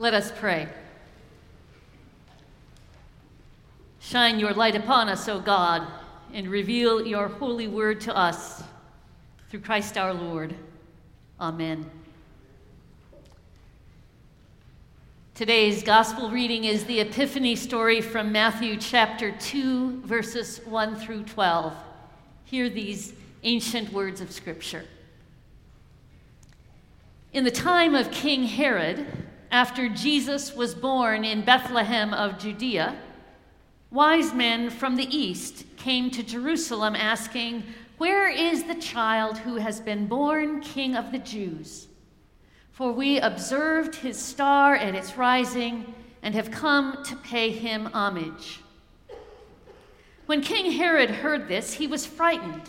Let us pray. Shine your light upon us, O God, and reveal your holy word to us through Christ our Lord. Amen. Today's gospel reading is the Epiphany story from Matthew chapter 2, verses 1 through 12. Hear these ancient words of Scripture. In the time of King Herod, after Jesus was born in Bethlehem of Judea, wise men from the east came to Jerusalem asking, Where is the child who has been born King of the Jews? For we observed his star at its rising and have come to pay him homage. When King Herod heard this, he was frightened,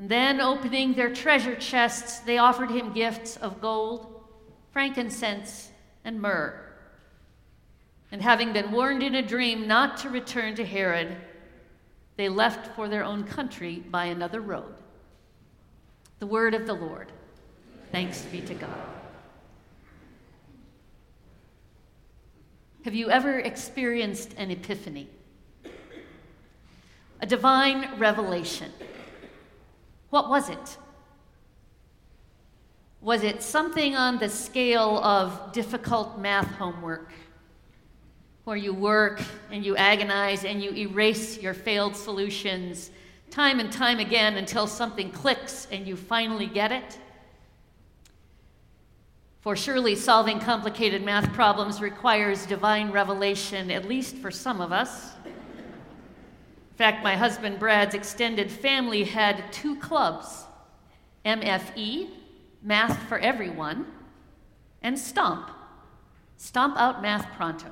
And then, opening their treasure chests, they offered him gifts of gold, frankincense, and myrrh. And having been warned in a dream not to return to Herod, they left for their own country by another road. The word of the Lord. Thanks be to God. Have you ever experienced an epiphany? A divine revelation? What was it? Was it something on the scale of difficult math homework, where you work and you agonize and you erase your failed solutions time and time again until something clicks and you finally get it? For surely solving complicated math problems requires divine revelation, at least for some of us fact, my husband Brad's extended family had two clubs MFE, Math for Everyone, and Stomp, Stomp Out Math Pronto.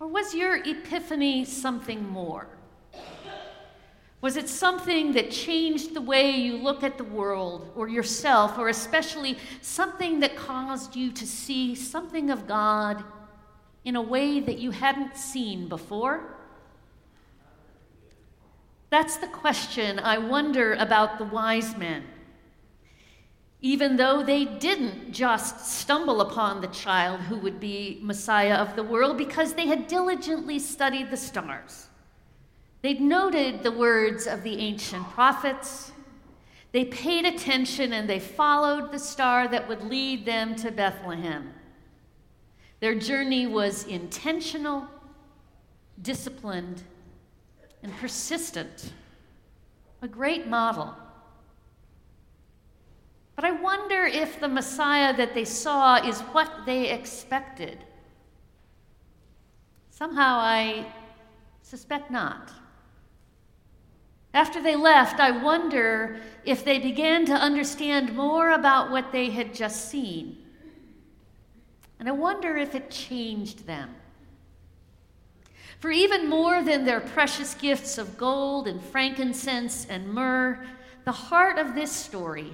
or was your epiphany something more? Was it something that changed the way you look at the world or yourself, or especially something that caused you to see something of God in a way that you hadn't seen before? That's the question I wonder about the wise men. Even though they didn't just stumble upon the child who would be Messiah of the world because they had diligently studied the stars. They'd noted the words of the ancient prophets. They paid attention and they followed the star that would lead them to Bethlehem. Their journey was intentional, disciplined, and persistent. A great model. But I wonder if the Messiah that they saw is what they expected. Somehow I suspect not. After they left, I wonder if they began to understand more about what they had just seen. And I wonder if it changed them. For even more than their precious gifts of gold and frankincense and myrrh, the heart of this story,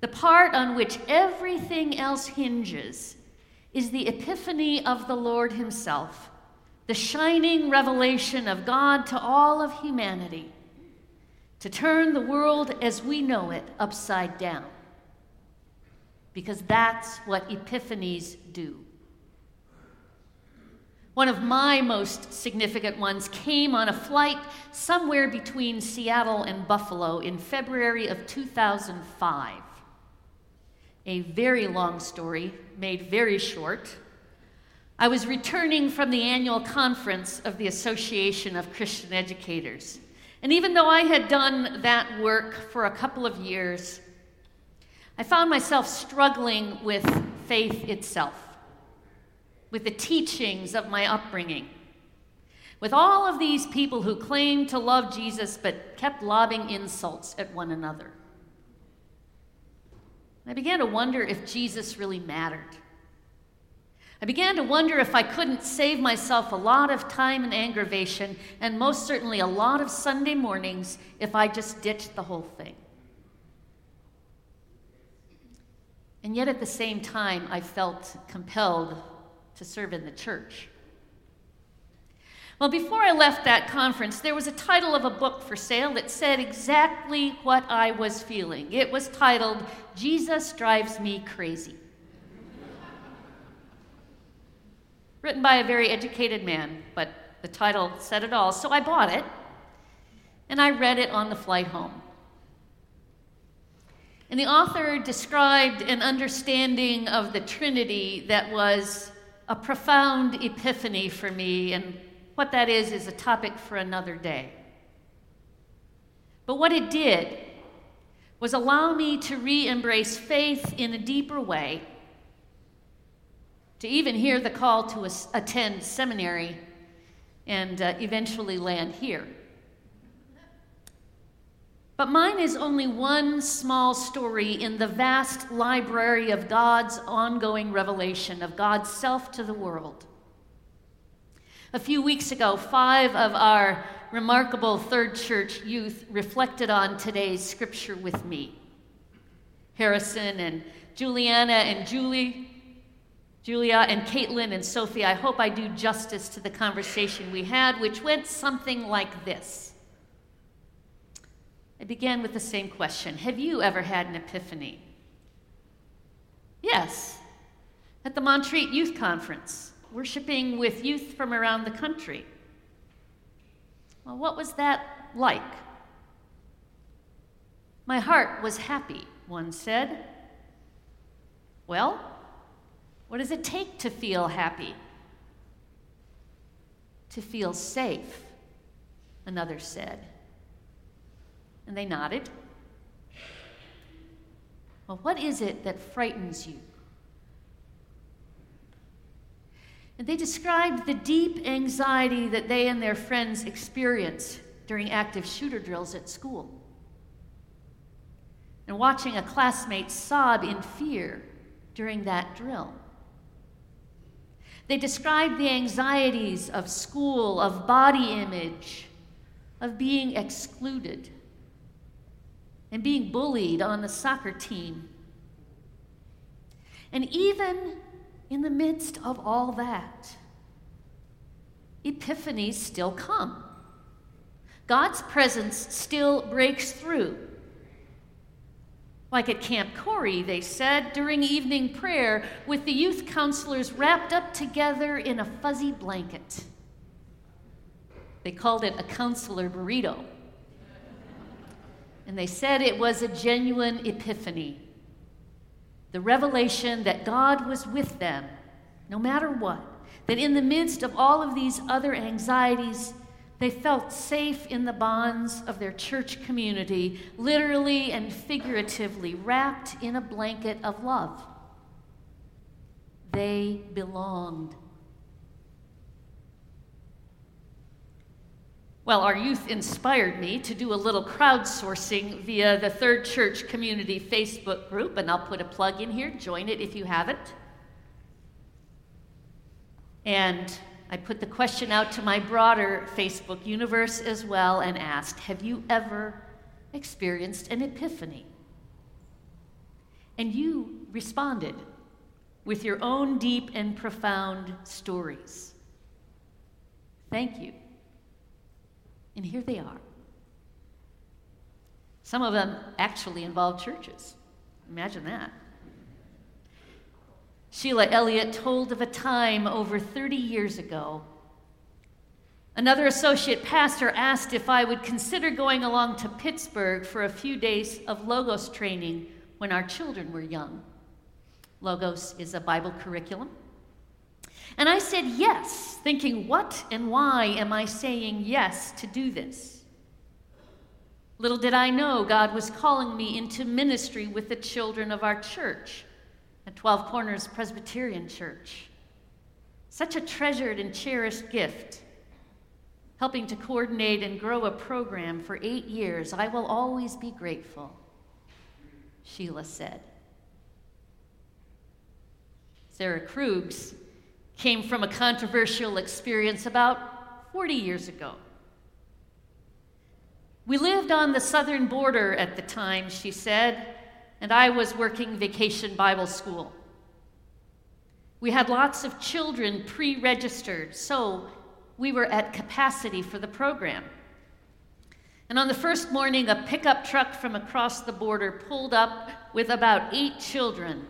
the part on which everything else hinges, is the epiphany of the Lord Himself, the shining revelation of God to all of humanity, to turn the world as we know it upside down. Because that's what epiphanies do. One of my most significant ones came on a flight somewhere between Seattle and Buffalo in February of 2005. A very long story, made very short. I was returning from the annual conference of the Association of Christian Educators. And even though I had done that work for a couple of years, I found myself struggling with faith itself, with the teachings of my upbringing, with all of these people who claimed to love Jesus but kept lobbing insults at one another. I began to wonder if Jesus really mattered. I began to wonder if I couldn't save myself a lot of time and aggravation, and most certainly a lot of Sunday mornings, if I just ditched the whole thing. And yet at the same time, I felt compelled to serve in the church. Well, before I left that conference, there was a title of a book for sale that said exactly what I was feeling. It was titled, Jesus Drives Me Crazy. written by a very educated man, but the title said it all. So I bought it and I read it on the flight home. And the author described an understanding of the Trinity that was a profound epiphany for me, and what that is is a topic for another day. But what it did was allow me to re embrace faith in a deeper way to even hear the call to attend seminary and uh, eventually land here. But mine is only one small story in the vast library of God's ongoing revelation of God's self to the world. A few weeks ago, five of our remarkable Third Church youth reflected on today's scripture with me. Harrison and Juliana and Julie Julia and Caitlin and Sophie, I hope I do justice to the conversation we had, which went something like this. I began with the same question Have you ever had an epiphany? Yes, at the Montreat Youth Conference, worshiping with youth from around the country. Well, what was that like? My heart was happy, one said. Well, what does it take to feel happy? To feel safe, another said. And they nodded. Well, what is it that frightens you? And they described the deep anxiety that they and their friends experience during active shooter drills at school. And watching a classmate sob in fear during that drill. They described the anxieties of school, of body image, of being excluded, and being bullied on the soccer team. And even in the midst of all that, epiphanies still come. God's presence still breaks through like at Camp Corey, they said, during evening prayer, with the youth counselors wrapped up together in a fuzzy blanket. They called it a counselor burrito. And they said it was a genuine epiphany the revelation that God was with them, no matter what, that in the midst of all of these other anxieties, they felt safe in the bonds of their church community, literally and figuratively wrapped in a blanket of love. They belonged. Well, our youth inspired me to do a little crowdsourcing via the Third Church Community Facebook group, and I'll put a plug in here. Join it if you haven't. And I put the question out to my broader Facebook universe as well and asked Have you ever experienced an epiphany? And you responded with your own deep and profound stories. Thank you. And here they are. Some of them actually involve churches. Imagine that. Sheila Elliott told of a time over 30 years ago. Another associate pastor asked if I would consider going along to Pittsburgh for a few days of Logos training when our children were young. Logos is a Bible curriculum. And I said yes, thinking, what and why am I saying yes to do this? Little did I know God was calling me into ministry with the children of our church at 12 Corners Presbyterian Church. Such a treasured and cherished gift. Helping to coordinate and grow a program for eight years, I will always be grateful, Sheila said. Sarah Krugs came from a controversial experience about 40 years ago. We lived on the southern border at the time, she said, and I was working vacation Bible school. We had lots of children pre registered, so we were at capacity for the program. And on the first morning, a pickup truck from across the border pulled up with about eight children,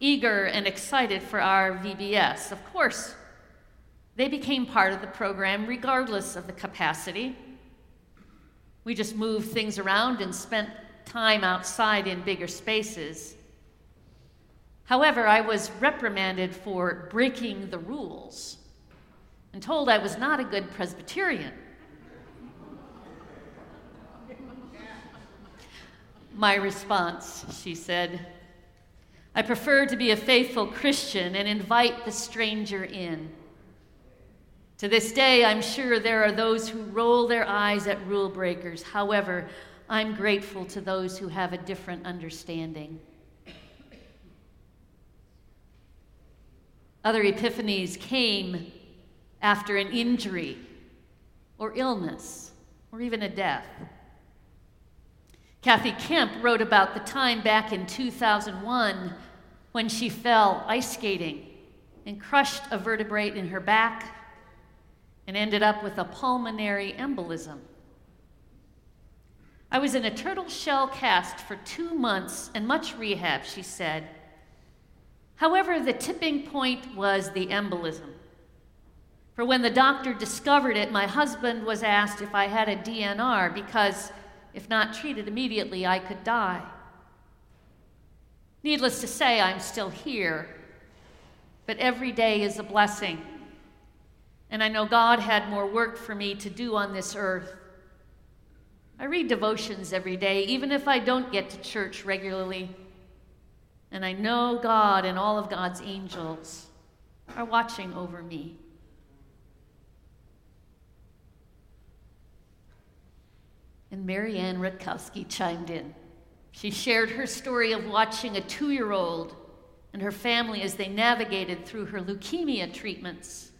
eager and excited for our VBS. Of course, they became part of the program regardless of the capacity. We just moved things around and spent time outside in bigger spaces. However, I was reprimanded for breaking the rules and told I was not a good Presbyterian. My response, she said, I prefer to be a faithful Christian and invite the stranger in. To this day, I'm sure there are those who roll their eyes at rule breakers. However, I'm grateful to those who have a different understanding. Other epiphanies came after an injury or illness or even a death. Kathy Kemp wrote about the time back in 2001 when she fell ice skating and crushed a vertebrae in her back and ended up with a pulmonary embolism. I was in a turtle shell cast for two months and much rehab, she said. However, the tipping point was the embolism. For when the doctor discovered it, my husband was asked if I had a DNR because, if not treated immediately, I could die. Needless to say, I'm still here, but every day is a blessing. And I know God had more work for me to do on this earth I read devotions every day, even if I don't get to church regularly. And I know God and all of God's angels are watching over me. And Marianne Rutkowski chimed in. She shared her story of watching a two year old and her family as they navigated through her leukemia treatments.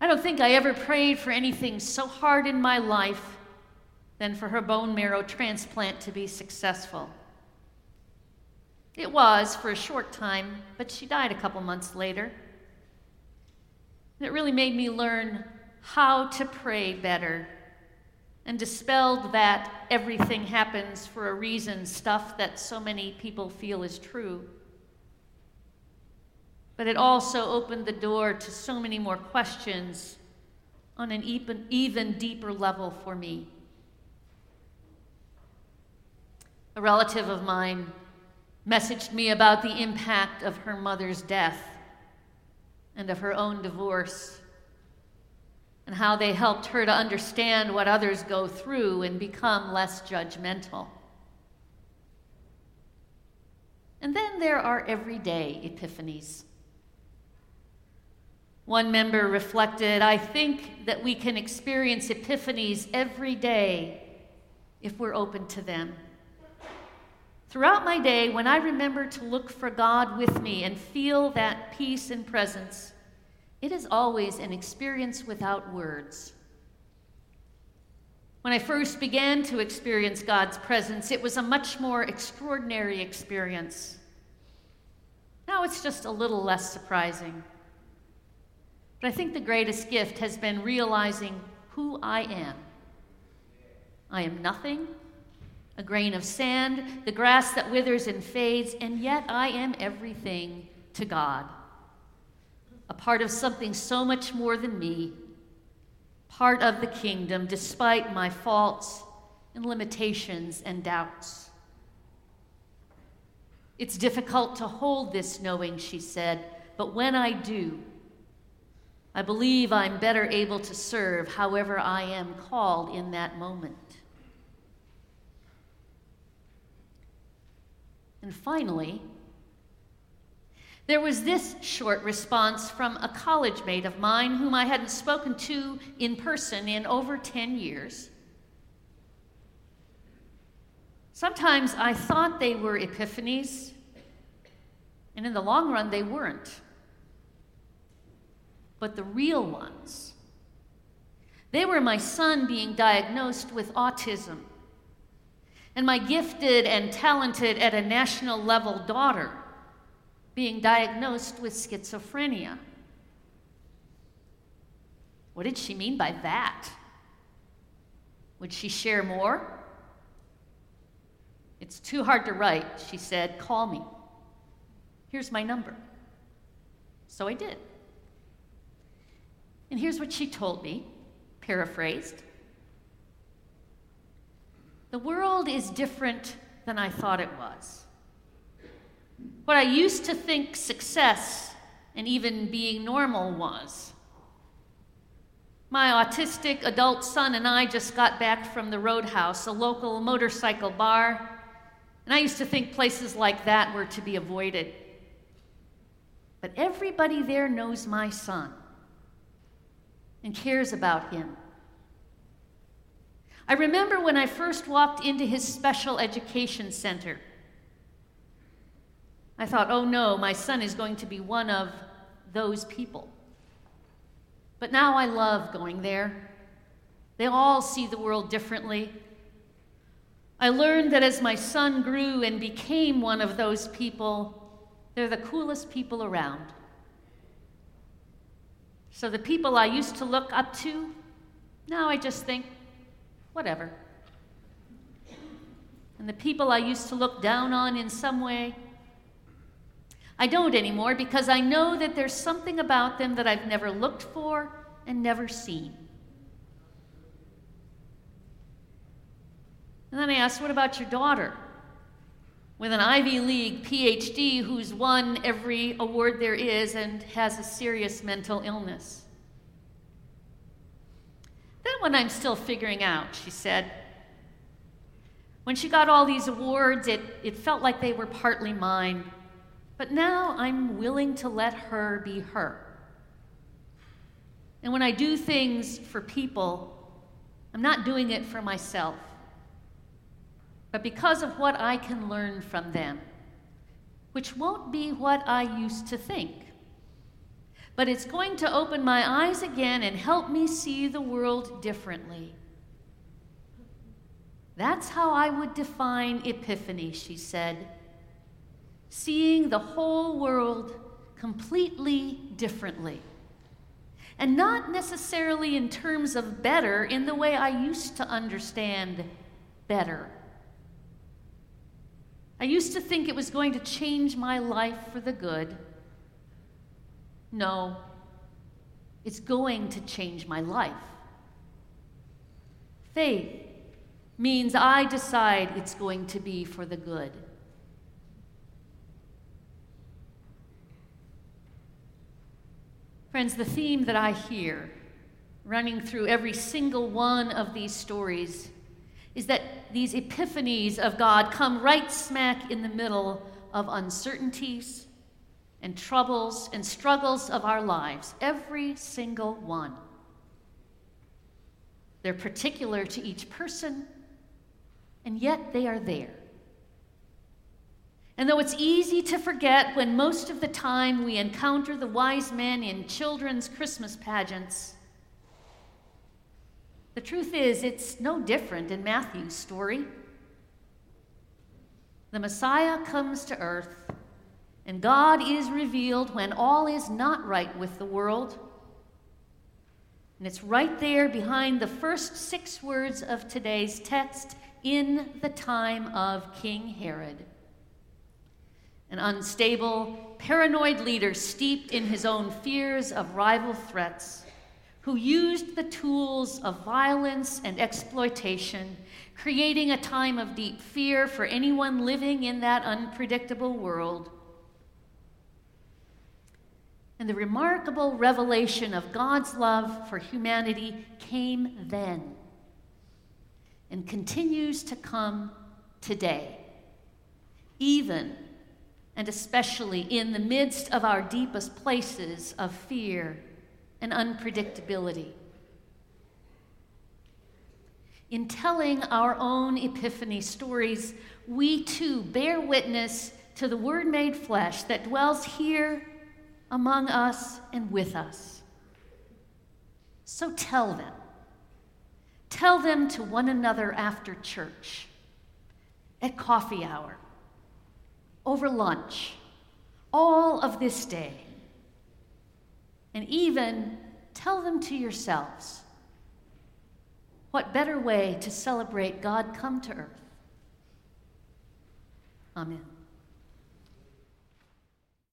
I don't think I ever prayed for anything so hard in my life than for her bone marrow transplant to be successful. It was for a short time, but she died a couple months later. And it really made me learn how to pray better and dispelled that everything happens for a reason stuff that so many people feel is true but it also opened the door to so many more questions on an even, even deeper level for me. A relative of mine messaged me about the impact of her mother's death and of her own divorce, and how they helped her to understand what others go through and become less judgmental. And then there are everyday epiphanies. One member reflected I think that we can experience epiphanies every day if we're open to them. Throughout my day, when I remember to look for God with me and feel that peace and presence, it is always an experience without words. When I first began to experience God's presence, it was a much more extraordinary experience. Now it's just a little less surprising. But I think the greatest gift has been realizing who I am. I am nothing, a grain of sand, the grass that withers and fades, and yet I am everything to God. A part of something so much more than me, part of the kingdom, despite my faults and limitations and doubts. It's difficult to hold this knowing, she said, but when I do, I believe I'm better able to serve however I am called in that moment. And finally, there was this short response from a college mate of mine whom I hadn't spoken to in person in over 10 years. Sometimes I thought they were epiphanies, and in the long run, they weren't. But the real ones, they were my son being diagnosed with autism, and my gifted and talented at a national level daughter being diagnosed with schizophrenia. What did she mean by that? Would she share more? It's too hard to write, she said. Call me. Here's my number. So I did. And here's what she told me, paraphrased The world is different than I thought it was. What I used to think success and even being normal was. My autistic adult son and I just got back from the Roadhouse, a local motorcycle bar and I used to think places like that were to be avoided. But everybody there knows my son and cares about him. I remember when I first walked into his special education center. I thought, oh no, my son is going to be one of those people. But now I love going there. They all see the world differently. I learned that as my son grew and became one of those people, they're the coolest people around. So the people I used to look up to, now I just think, whatever. And the people I used to look down on in some way, I don't anymore because I know that there's something about them that I've never looked for and never seen. And then I asked, What about your daughter? With an Ivy League PhD who's won every award there is and has a serious mental illness. That one I'm still figuring out, she said. When she got all these awards, it, it felt like they were partly mine. But now I'm willing to let her be her. And when I do things for people, I'm not doing it for myself but because of what I can learn from them, which won't be what I used to think. But it's going to open my eyes again and help me see the world differently. That's how I would define epiphany, she said. Seeing the whole world completely differently. And not necessarily in terms of better in the way I used to understand better. I used to think it was going to change my life for the good. No, it's going to change my life. Faith means I decide it's going to be for the good. Friends, the theme that I hear running through every single one of these stories is that these epiphanies of God come right smack in the middle of uncertainties and troubles and struggles of our lives, every single one. They're particular to each person, and yet they are there. And though it's easy to forget when most of the time we encounter the wise men in children's Christmas pageants, the truth is, it's no different in Matthew's story. The Messiah comes to earth, and God is revealed when all is not right with the world, And it's right there behind the first six words of today's text in the time of King Herod. An unstable, paranoid leader steeped in his own fears of rival threats, who used the tools of violence and exploitation, creating a time of deep fear for anyone living in that unpredictable world. And the remarkable revelation of God's love for humanity came then and continues to come today, even and especially in the midst of our deepest places of fear and unpredictability. In telling our own Epiphany stories, we too bear witness to the Word made flesh that dwells here among us and with us. So tell them. Tell them to one another after church, at coffee hour, over lunch, all of this day. And even tell them to yourselves. What better way to celebrate God come to earth? Amen.